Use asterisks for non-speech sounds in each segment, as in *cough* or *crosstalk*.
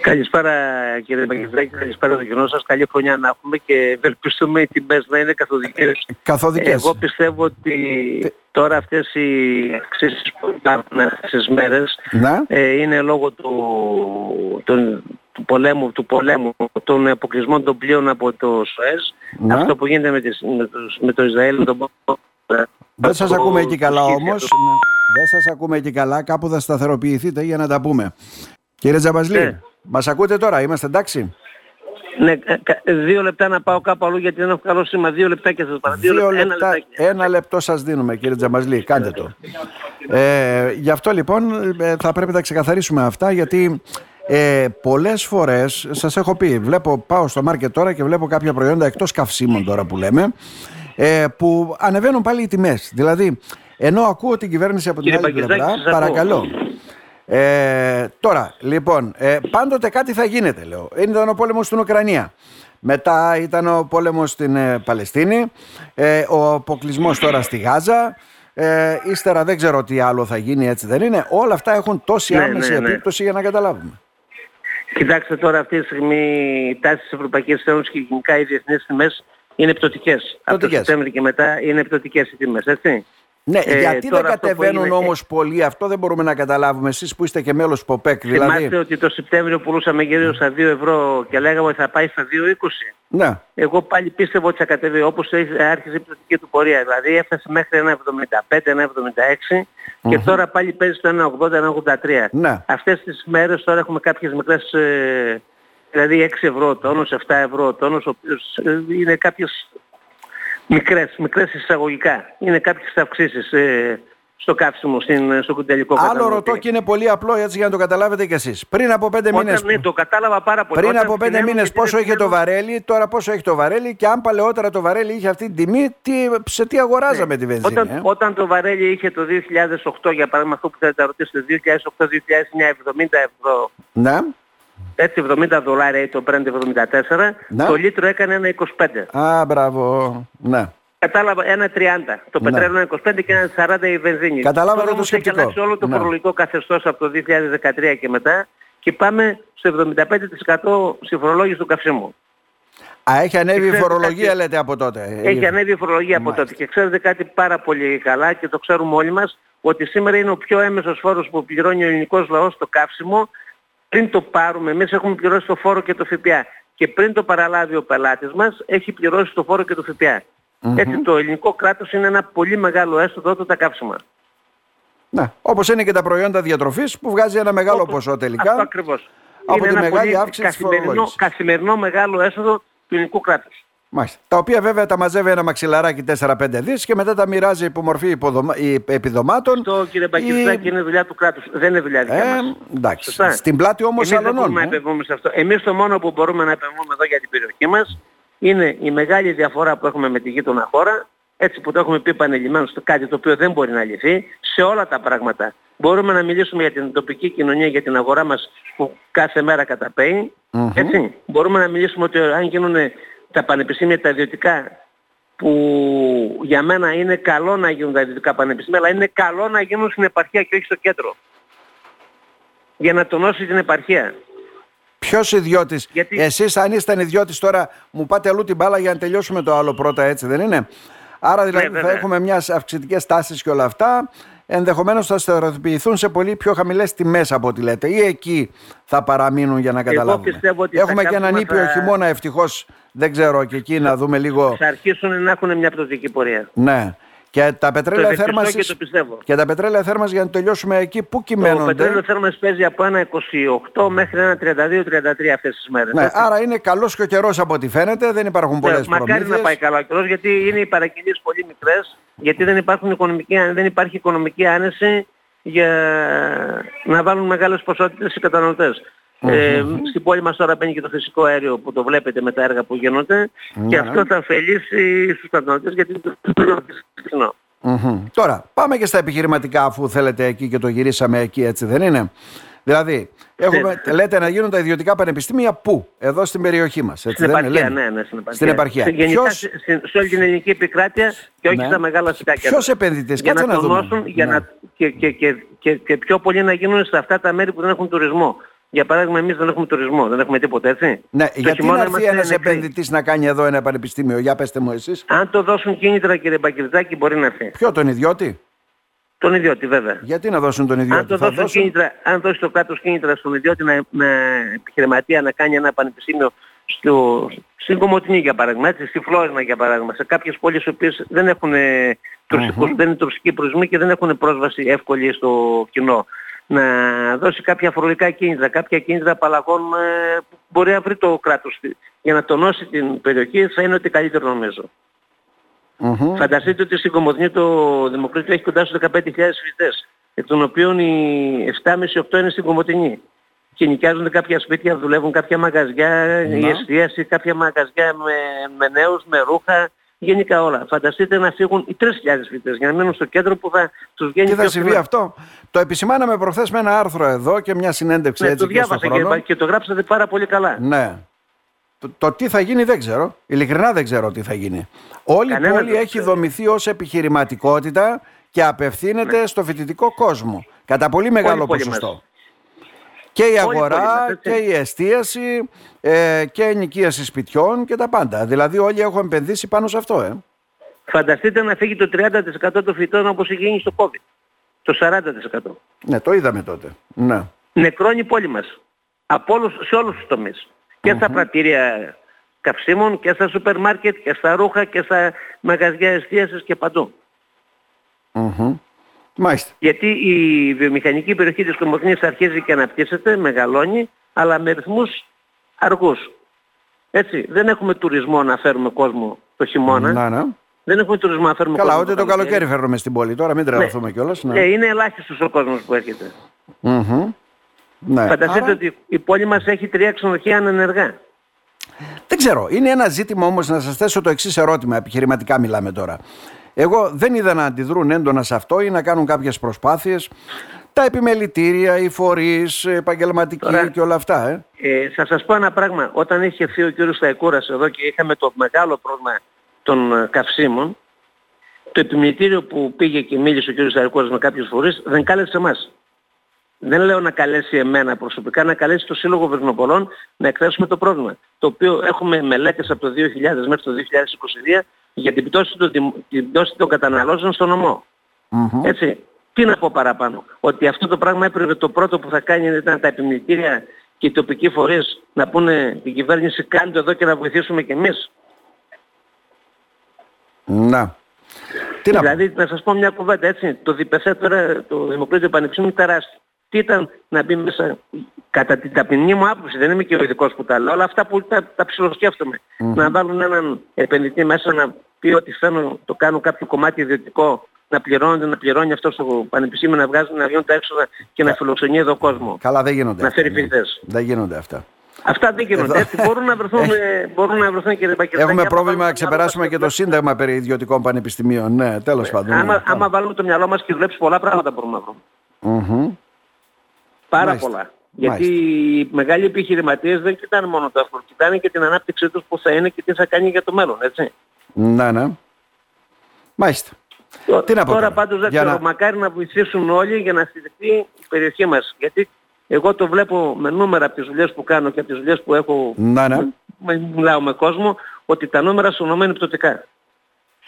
Καλησπέρα κύριε Παγκεντράκη, καλησπέρα το κοινό σας. Καλή χρονιά να έχουμε και ευελπιστούμε οι τιμές να είναι καθοδικές. Καθοδικές. Εγώ πιστεύω ότι τώρα αυτές οι αξίσεις που υπάρχουν αυτές τις μέρες Ναι. ε, είναι λόγω του, του, του, πολέμου, του πολέμου, των αποκλεισμών των πλοίων από το ΣΟΕΣ. Ναι. Αυτό που γίνεται με, τις, με, τους, με το Ισραήλ, με τον Δεν σας το- ακούμε εκεί καλά το όμως. σχέδιο τους. Ναι. Δεν σας ακούμε εκεί καλά. Κάπου θα σταθεροποιηθείτε για να τα πούμε. Κύριε Τζαμπασλή, Ναι. Μας ακούτε τώρα, είμαστε εντάξει; Ναι, ε, κα- δύο λεπτά να πάω κάπου αλλού γιατί δεν έχω καλό σήμα. Δύο λεπτάκια σας παρακαλώ. Δύο λεπτά, ένα λεπτά, λεπτάκι. ένα λεπτό σας δίνουμε κύριε Τζαμπασλή, κάντε το. Ε, γι' αυτό λοιπόν ε, θα πρέπει να ξεκαθαρίσουμε αυτά γιατί ε, πολλές φορές σας έχω πει, βλέπω, πάω στο μάρκετ τώρα και βλέπω κάποια προϊόντα εκτός καυσίμων τώρα που λέμε ε, που ανεβαίνουν πάλι οι τιμές. Δηλαδή, ενώ ακούω την κυβέρνηση από την Κύριε άλλη Παγκεζάκη, πλευρά, σας ακούω. παρακαλώ. Ε, τώρα, λοιπόν, ε, πάντοτε κάτι θα γίνεται, λέω. Ήταν ο πόλεμος στην Ουκρανία. Μετά ήταν ο πόλεμος στην ε, Παλαιστίνη. Ε, ο αποκλεισμός τώρα στη Γάζα. Ε, ύστερα δεν ξέρω τι άλλο θα γίνει, έτσι δεν είναι. Όλα αυτά έχουν τόση Ναι, άμεση ναι, ναι. επίπτωση για να καταλάβουμε. Κοιτάξτε τώρα αυτή τη στιγμή οι τάσεις της Ευρωπαϊκής Ένωσης και γενικά οι διεθνείς τιμές είναι πτωτικές. Από το Πτωτικές. Σεπτέμβριο και μετά είναι πτωτικές οι τιμές, έτσι. Ναι, Ε, γιατί δεν τώρα αυτό που κατεβαίνουν έγινε- όμως πολύ, αυτό δεν μπορούμε να καταλάβουμε. Εσείς που είστε και μέλος ΠΟΠΕΚ, δηλαδή. Θυμάστε ότι το Σεπτέμβριο πουλούσαμε γύρω στα 2 ευρώ και λέγαμε ότι θα πάει στα 2,20. Ναι, Εγώ πάλι πίστευα ότι θα κατεβεί όπως έχει- άρχισε η πτωτική του πορεία. Δηλαδή έφτασε μέχρι 1,75, 1,76 και τώρα πάλι παίζει στο 1,80, 1,83. Ναι. Αυτές τις μέρες τώρα έχουμε κάποιες μικρές, ε, δηλαδή 6 ευρώ ο τόνος, 7 ευρώ ο τόνος, ο οποίος ε, είναι κάποιες μικρές, μικρές εισαγωγικά. Είναι κάποιες αυξήσεις ε, στο καύσιμο, στην, στο τελικό Άλλο καταναλωτή. ρωτώ και είναι πολύ απλό έτσι για να το καταλάβετε κι εσείς. Πριν από πέντε Όταν, μήνες, ναι, το κατάλαβα πάρα πολύ. πριν Όταν από πέντε πηγαίνουν μήνες και πόσο δεν είχε το πηγαίνουν- βαρέλι, τώρα πόσο έχει το βαρέλι και αν παλαιότερα το βαρέλι είχε αυτή την τιμή, τι, σε τι αγοράζαμε τη βενζίνη. Όταν, ε; όταν το βαρέλι είχε το 2008, για παράδειγμα αυτό που θέλετε να ρωτήσετε, 2008-2009, 70 ευρώ, Ναι. Έτσι 70 δολάρια ή το Brent 74, Ναι. το λίτρο έκανε ένα 25. Α, μπράβο. Ναι. Κατάλαβα ένα 30. Το Ναι. πετρέλαιο ένα 25 και ένα 40 η βενζίνη. Καταλάβατε Τώρα το όμως έχει σκεπτικό. αλλάξει όλο το Ναι. φορολογικό καθεστώς από το 2013 και μετά και πάμε στο 75% στη φορολόγηση του καυσίμου. Α, έχει ανέβει η ξέρετε φορολογία κάτι- λέτε από τότε. Έχει ανέβει η φορολογία από Μάλιστα. τότε και ξέρετε κάτι πάρα πολύ καλά και το ξέρουμε όλοι μας ότι σήμερα είναι ο πιο έμεσος φόρος που πληρώνει ο ελληνικός λαός στο καύσιμο πριν το πάρουμε εμείς έχουμε πληρώσει το φόρο και το ΦΠΑ και πριν το παραλάβει ο πελάτης μας έχει πληρώσει το φόρο και το ΦΠΑ. Έτσι το ελληνικό κράτος είναι ένα πολύ μεγάλο έσοδο από τα καύσιμα. Ναι. Όπως είναι και τα προϊόντα διατροφής που βγάζει ένα μεγάλο Όπως- ποσό τελικά. Αυτό ακριβώς. από είναι τη ένα μεγάλη πολύ αύξηση της καθημερινό, φορολόγησης. καθημερινό μεγάλο έσοδο του ελληνικού κράτους. Μάλιστα. Τα οποία βέβαια τα μαζεύει ένα μαξιλαράκι 4-5 δις και μετά τα μοιράζει υπό μορφή υποδομα... ή επιδομάτων. Αυτό κύριε ή- Μπακυρτάκη είναι δουλειά του κράτους. Δεν είναι δουλειά δικιά Ε, μας. εντάξει. Σωστά. Στην πλάτη όμως Εμείς δεν άλλων. μπορούμε να επεμβούμε σε αυτό. Εμείς το μόνο που μπορούμε να επεμβούμε εδώ για την περιοχή μας είναι η μεγάλη διαφορά που έχουμε με τη γείτονα χώρα, έτσι που το έχουμε πει επανειλημμένως, το κάτι το οποίο δεν μπορεί να λυθεί, σε όλα τα πράγματα. Μπορούμε να μιλήσουμε για την τοπική κοινωνία, για την αγορά μας που κάθε μέρα καταπαίει. Έτσι. Μπορούμε να μιλήσουμε ότι αν γίνουν τα πανεπιστήμια τα ιδιωτικά που για μένα είναι καλό να γίνουν τα ιδιωτικά πανεπιστήμια, αλλά είναι καλό να γίνουν στην επαρχία και όχι στο κέντρο. Για να τονώσει την επαρχία. Ποιος ιδιώτης, Γιατί- εσείς αν ήσταν ιδιώτης τώρα, μου πάτε αλλού την μπάλα για να τελειώσουμε το άλλο πρώτα, έτσι δεν είναι; Άρα δηλαδή θα βέβαια. έχουμε μιας αυξητικές τάσεις και όλα αυτά. Ενδεχομένως θα σταθεροποιηθούν σε πολύ πιο χαμηλές τιμές από ό,τι λέτε. Ή εκεί θα παραμείνουν για να καταλάβουμε. πιστεύω ότι έχουμε τα και έναν καύσιμα ήπιο θα- χειμώνα ευτυχώς. Δεν ξέρω και εκεί να δούμε λίγο. Θα αρχίσουν να έχουν μια πτωτική πορεία. Ναι. Και τα πετρέλαια Το ευελπιστώ θέρμανσης και το πιστεύω. και τα πετρέλαια θέρμανσης για να τελειώσουμε εκεί, πού Το κυμαίνονται; πετρέλαιο θέρμανσης παίζει από ένα 28 μέχρι ένα 32-33 αυτές τις μέρες. Ναι, Έτσι. άρα είναι καλός και ο καιρός από ό,τι φαίνεται, δεν υπάρχουν Ναι, πολλές Μακάρι προμήθειες. να πάει καλά ο καιρός γιατί είναι οι παραγγελίες πολύ μικρές, γιατί δεν, υπάρχουν οικονομική, δεν υπάρχει οικονομική άνεση για να βάλουν μεγάλες ποσότητες οι καταναλωτές. Ε, στην πόλη μας τώρα μπαίνει και το φυσικό αέριο που το βλέπετε με τα έργα που γίνονται και αυτό θα ωφελήσει στους καταναλωτές γιατί το φθηνό. Μμμ. Τώρα, πάμε και στα επιχειρηματικά αφού θέλετε εκεί και το γυρίσαμε εκεί, έτσι δεν είναι. Δηλαδή, έχουμε, λέτε να γίνουν τα ιδιωτικά πανεπιστήμια πού, εδώ στην περιοχή μας. Έτσι Στην δεν είναι, επαρχία, λέμε. ναι, ναι, στην επαρχία. Στην επαρχία. Σε, γενικά, Ποιος- σε, σε- σε όλη την ελληνική επικράτεια και όχι Ναι. στα μεγάλα αστικά κέντρα. Ποιος επενδυτής, για κάτσε να να δούμε. τονώσουν, για Ναι. να, και, και, και, και, και πιο πολύ να γίνουν σε αυτά τα μέρη που δεν έχουν τουρισμό. Για παράδειγμα, εμείς δεν έχουμε τουρισμό, δεν έχουμε τίποτα, έτσι; Ναι, Το γιατί χειμώνα να έρθει είμαστε ένας νεκροί. επενδυτής να κάνει εδώ ένα πανεπιστήμιο; Για πέστε μου εσείς. Αν το δώσουν κίνητρα, κύριε Μπακυρτζάκη, μπορεί να έρθει. Ποιο τον ιδιώτη; Τον ιδιώτη, βέβαια. Γιατί να δώσουν τον ιδιώτη; Αν το θα δώσουν κίνητρα, αν δώσει το κράτος κίνητρα στον ιδιώτη να, να επιχειρηματία να κάνει ένα πανεπιστήμιο στο, στην Κομωτινή για παράδειγμα, έτσι, στη Φλόρινα για παράδειγμα, σε κάποιες πόλεις οι οποίες δεν έχουν ε, τουριστικούς, δεν είναι τουριστικοί προορισμοί και δεν έχουν πρόσβαση εύκολη στο κοινό. Να δώσει κάποια φορολογικά κίνητρα, κάποια κίνητρα απαλλαγών ε, που μπορεί να βρει το κράτος για να τονώσει την περιοχή θα είναι ότι καλύτερο νομίζω. Μμμ. Φανταστείτε ότι στην Κομωτινή το Δημοκρατικό έχει κοντά στους 15.000 φοιτητές, εκ των οποίων οι 7,5-8 είναι στην Κομωτινή. Και νοικιάζονται κάποια σπίτια, δουλεύουν κάποια μαγαζιά, η Να. εστίαση, κάποια μαγαζιά με, με νέους, με ρούχα, γενικά όλα. Φανταστείτε να φύγουν οι 3.000 φοιτητές για να μείνουν στο κέντρο που θα τους βγαίνει Τι θα πιο συμβεί φθηνά. αυτό; Το επισημάναμε προχθές με ένα άρθρο εδώ και μια συνέντευξη Ναι, έτσι το και στο διάβασα χρόνο. και, και το γράψατε πάρα πολύ καλά. Ναι. Το, το τι θα γίνει δεν ξέρω. Ειλικρινά δεν ξέρω τι θα γίνει. Όλη η Κανένας πόλη δεν έχει ξέρει. δομηθεί ως επιχειρηματικότητα και απευθύνεται στο φοιτητικό κόσμο. Κατά πολύ μεγάλο Ναι. πόλη ποσοστό. μας. Και η πόλη αγορά μας, έτσι. και η εστίαση ε, και η ενοικίαση σπιτιών και τα πάντα. Δηλαδή όλοι έχουν επενδύσει πάνω σε αυτό. Ε. Φανταστείτε να φύγει το 30% των φοιτητών όπως είχε γίνει στο COVID. Το 40%. Ναι, το είδαμε τότε. Ναι. νεκρώνει η πόλη μας. Από όλους, σε όλους τους τομείς. Και στα πρατήρια καυσίμων και στα σούπερ μάρκετ και στα ρούχα και στα μαγαζιά εστίασης και παντού. Μμμ. Μάλιστα. Γιατί η βιομηχανική περιοχή της Κομωτινής αρχίζει και αναπτύσσεται, μεγαλώνει, αλλά με ρυθμούς αργούς. Έτσι, δεν έχουμε τουρισμό να φέρουμε κόσμο το χειμώνα. Να, ναι. Δεν έχουμε τουρισμό να φέρουμε Καλά, κόσμο ούτε το καλοκαίρι φέρνουμε στην πόλη τώρα, μην τρελαθούμε κιόλας. Ναι, Ναι. είναι ελάχιστος ο κόσμος που έρχεται. Μμμ. Ναι. Φανταστείτε Άρα- ότι η πόλη μας έχει τρία ξενοδοχεία ανενεργά. Δεν ξέρω. Είναι ένα ζήτημα όμως να σας θέσω το εξής ερώτημα. Επιχειρηματικά μιλάμε τώρα. Εγώ δεν είδα να αντιδρούν έντονα σε αυτό ή να κάνουν κάποιες προσπάθειες. Τα επιμελητήρια, οι φορείς, επαγγελματικοί Τώρα- και όλα αυτά. Ε. Ε, θα σας πω ένα πράγμα. Όταν είχε έρθει ο κύριος Σταϊκούρας εδώ και είχαμε το μεγάλο πρόβλημα των ε, καυσίμων, το επιμελητήριο που πήγε και μίλησε ο κύριος Σταϊκούρας με κάποιους φορείς δεν κάλεσε εμάς. Δεν λέω να καλέσει εμένα προσωπικά, να καλέσει το Σύλλογο Βερνοπολών να εκθέσουμε το πρόβλημα. Το οποίο έχουμε μελέτες από το 2000 μέχρι το 2022 για την πτώση των, δημ- την πτώση των καταναλώσεων στο νομό. Μμμ. Έτσι, τι να πω παραπάνω. Ότι αυτό το πράγμα έπρεπε το πρώτο που θα κάνει ήταν τα επιμελητήρια και οι τοπικοί φορείς να πούνε την κυβέρνηση κάντε εδώ και να βοηθήσουμε κι εμείς. Να. Τι να πω. δηλαδή να σας πω μια κουβέντα έτσι. Το ΔΠΘ τώρα, το Δημοκρατικό Πανεπιστήμιο είναι τεράστιο. Τι ήταν να μπει μέσα, κατά την ταπεινή μου άποψη, δεν είμαι και ο ειδικός που τα λέω, όλα αυτά που τα, τα ψιλοσκέφτομαι. Να βάλουν έναν επενδυτή μέσα να πει ότι θέλω, το κάνω κάποιο κομμάτι ιδιωτικό, να πληρώνεται, να πληρώνει αυτός στο πανεπιστήμιο, να βγάζουν, να βγαίνουν τα έξοδα και να φιλοξενεί εδώ κόσμος. Καλά δεν γίνονται. Να αυτά, φέρει ναι. φοιτητές. Δεν γίνονται αυτά. Αυτά δεν γίνονται. Εδώ- Έτσι, μπορούν να *laughs* βρεθούν, ε, μπορούν να βρεθούν κύριε Πακετάκη. Έχουμε άμα πρόβλημα να βάλουμε το ξεπεράσουμε μυαλό και μας το Σύνταγμα περί ιδιωτικών πανεπιστημίων. Ναι, τέλος πάντων. ναι. Άμα, άμα βάλουμε το μυαλό μας και δουλέψει πολλά πράγματα μπορούμε να βρούμε. Μμμ. Πάρα Μάλιστα. πολλά. Γιατί Μάλιστα. οι μεγάλοι επιχειρηματίες δεν κοιτάνε μόνο το αυτό, κοιτάνε και την ανάπτυξή τους που θα είναι και τι θα κάνει για το μέλλον, έτσι. Ναι, ναι. Μάλιστα. Τι να πω τώρα τώρα, πάντως δεν για ξέρω, να- μακάρι να βοηθήσουν όλοι για να στηριχθεί η περιοχή μας. Γιατί εγώ το βλέπω με νούμερα από τις δουλειές που κάνω και από τις δουλειές που έχω, Ναι, ναι. με- μιλάω με κόσμο, ότι τα νούμερα στον Ηνωμένο είναι πτωτικά.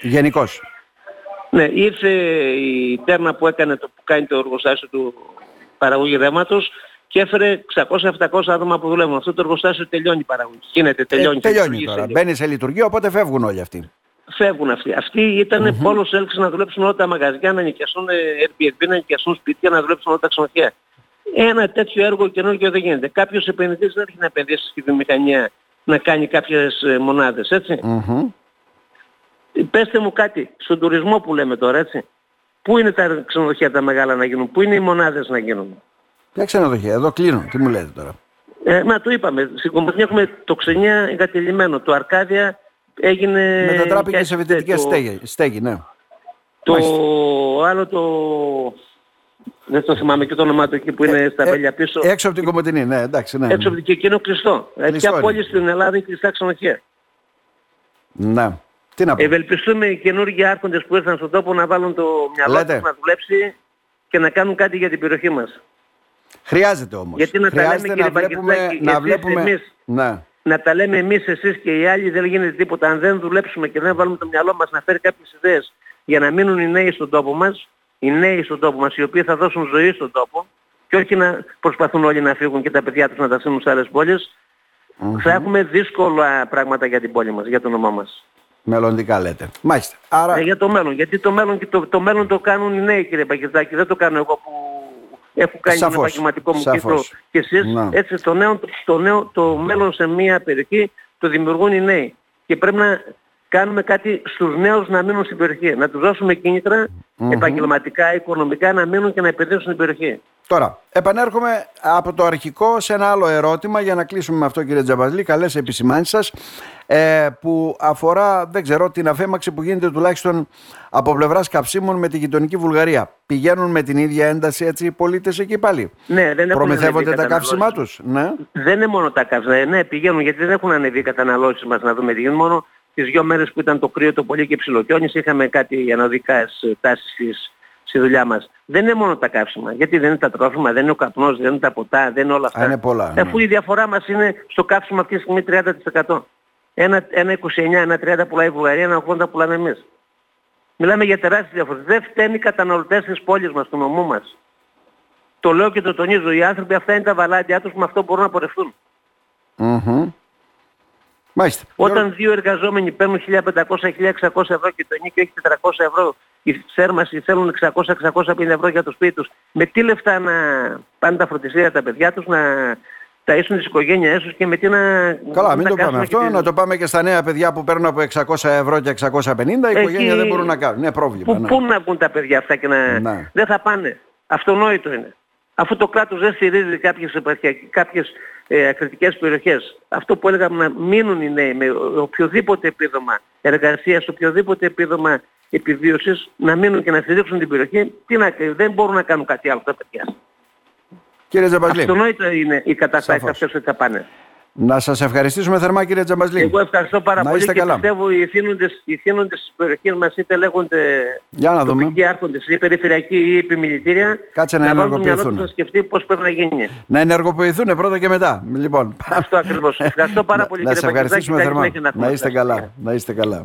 Γενικώς. Ναι, ήρθε η τέρνα που έκανε το, που κάνει το εργοστάσιο του παραγωγή ρεύματος και έφερε 600-700 άτομα που δουλεύουν. Αυτό το εργοστάσιο τελειώνει η παραγωγή. Γίνεται, τελειώνει. Ε, τελειώνει λειτουργεί τώρα. σε- Μπαίνεις σε λειτουργία, οπότε φεύγουν όλοι αυτοί. Φεύγουν αυτοί. Αυτοί ήταν πόλος έλξης να δουλέψουν όλα τα μαγαζιά, να νοικιαστούν ε, Airbnb, να νοικιαστούν σπίτια, να δουλέψουν όλα τα ξενοδοχεία. Ένα τέτοιο έργο καινούργιο δεν γίνεται. Κάποιος επενδυτής δεν έχει να επενδύσει στη βιομηχανία να κάνει κάποιες ε, μονάδες, έτσι. Μμμ. Ε, Πέστε μου κάτι, στον τουρισμό που λέμε τώρα, έτσι. Πού είναι τα ξενοδοχεία τα μεγάλα να γίνουν, πού είναι οι μονάδες να γίνουν; Ποια ξενοδοχεία, εδώ κλείνω. Τι μου λέτε τώρα. Ε, μα το είπαμε, στην Κομωτινή έχουμε το ξενιά εγκατελειμμένο. Το Αρκάδια έγινε... Μετατράπηκε και- σε φοιτητική το- στέγη, στέγη, ναι. Το Μάλιστα. άλλο το... Δεν το θυμάμαι και το όνομά του εκεί που είναι στα Ε, βέλια πίσω. Έξω από την Κομωτινή, ναι, εντάξει, ναι. έξω από την και εκείνο κλειστό. Ε, Κλειστό Ποια είναι. πόλη στην Ελλάδα έχει κλειστά ξενοδοχεία; Ναι. Τι να πω. Ευελπιστούμε οι καινούργιοι άρχοντες που ήρθαν στον τόπο να βάλουν το μυαλό Λέτε. τους να δουλέψει και να κάνουν κάτι για την περιοχή μας. Χρειάζεται όμως. Γιατί να Χρειάζεται τα λέμε να κύριε βλέπουμε, Παγκετάκη, να εσείς, βλέπουμε... εμείς, Ναι. να τα λέμε εμείς εσείς και οι άλλοι δεν γίνεται τίποτα. Αν δεν δουλέψουμε και δεν βάλουμε το μυαλό μας να φέρει κάποιες ιδέες για να μείνουν οι νέοι στον τόπο μας, οι νέοι στον τόπο μας, οι οποίοι θα δώσουν ζωή στον τόπο και όχι να προσπαθούν όλοι να φύγουν και τα παιδιά τους να τα στείλουν σε άλλες πόλεις, θα έχουμε δύσκολα πράγματα για την πόλη μας, για το όνομά μας. Μελλοντικά λέτε. Μάλιστα. Άρα, Ε, για το μέλλον. Γιατί το μέλλον, και το, το μέλλον το κάνουν οι νέοι κύριε Πακετάκη. Δεν το κάνω εγώ που έχω κάνει Σαφώς. τον επαγγελματικό μου Σαφώς. κύκλο και εσείς. Να. Έτσι το, νέο, το, νέο, το μέλλον σε μια περιοχή το δημιουργούν οι νέοι. Και πρέπει να κάνουμε κάτι στους νέους να μείνουν στην περιοχή. Να τους δώσουμε κίνητρα επαγγελματικά, οικονομικά να μείνουν και να επενδύσουν στην περιοχή. Τώρα, επανέρχομαι από το αρχικό σε ένα άλλο ερώτημα για να κλείσουμε με αυτό κύριε Τζαμπαζλή. Καλές επισημάνσεις σας ε, που αφορά, δεν ξέρω, την αφέμαξη που γίνεται τουλάχιστον από πλευράς καυσίμων με τη γειτονική Βουλγαρία. Πηγαίνουν με την ίδια ένταση έτσι οι πολίτες εκεί πάλι; Ναι, δεν έχουν Προμηθεύονται ανεβεί τα καύσιμά καταναλώσεις. τους. Ναι. Δεν είναι μόνο τα καύσιμα. Ναι, πηγαίνουν γιατί δεν έχουν ανεβεί οι καταναλώσεις μας να δούμε τι γίνεται. Μόνο τις δυο μέρες που ήταν το κρύο, το πολύ και ψιλοκιόνις είχαμε κάτι ανωδικές ε, τάσεις στις- στη δουλειά μας. Δεν είναι μόνο τα καύσιμα. Γιατί δεν είναι τα τρόφιμα, δεν είναι ο καπνός, δεν είναι τα ποτά, δεν είναι όλα αυτά. Α, είναι πολλά, ναι. Αφού η διαφορά μας είναι στο καύσιμο αυτή τη στιγμή 30%. Ένα, ένα 29, ένα 30 πουλάει η Βουλγαρία, ένα 80 πουλάμε εμείς. Μιλάμε για τεράστιες διαφορές. Δεν φταίνει οι καταναλωτές της πόλης μας, του νομού μας. Το λέω και το τονίζω. Οι άνθρωποι αυτά είναι τα βαλάντια τους, με αυτό μπορούν να πορευτούν. Μμμ. Μάλιστα. Όταν δύο εργαζόμενοι παίρνουν 1500-1600 ευρώ και το ενίκιο έχει 400 ευρώ, οι θέρμασοι θέλουν 600-650 ευρώ για το σπίτι τους, με τι λεφτά να πάνε τα φροντιστήρια τα παιδιά τους, να ταΐσουν τις οικογένειες τους και με τι να... Καλά, να μην το κάνουν πάμε και αυτό. τις- Να το πάμε και στα νέα παιδιά που παίρνουν από 600 ευρώ και 650. Η οικογένεια Εκεί- δεν μπορούν να κάνουν. Είναι πρόβλημα. Πού, ναι. πού να βγουν τα παιδιά αυτά και να... Ναι. Δεν θα πάνε. Αυτονόητο είναι. Αφού το κράτος δεν στηρίζει κάποιες, επαρχιακ- κάποιες ε, ακριτικές περιοχές. Αυτό που έλεγαμε να μείνουν οι νέοι με οποιοδήποτε επίδομα εργασίας, οποιοδήποτε επίδομα επιβίωσης, να μείνουν και να στηρίξουν την περιοχή, τι να, δεν μπορούν να κάνουν κάτι άλλο τα παιδιά. Κύριε Τζαμπαζλή, Αυτονόητο είναι οι καταστάσεις Σαφώς. αυτές ότι θα πάνε. Να σας ευχαριστήσουμε θερμά κύριε Τζαμπαζλή. Εγώ ευχαριστώ πάρα Να πολύ είστε και καλά. πιστεύω οι ηθήνοντες, οι ηθήνοντες της περιοχής μας είτε λέγονται Για να δούμε. τοπικοί άρχοντες ή περιφερειακοί ή επιμιλητήρια Κάτσε να βάλουν το μυαλό τους ενεργοποιηθούν. να σκεφτεί πώς πρέπει να γίνει. Να ενεργοποιηθούν πρώτα και μετά. Λοιπόν, Αυτό ακριβώς. *laughs* Ευχαριστώ πάρα πολύ να κύριε σας Παγκετάκη. ευχαριστήσουμε Καλή θερμά. συνέχεια να Να έχουμε. είστε καλά. Να είστε καλά.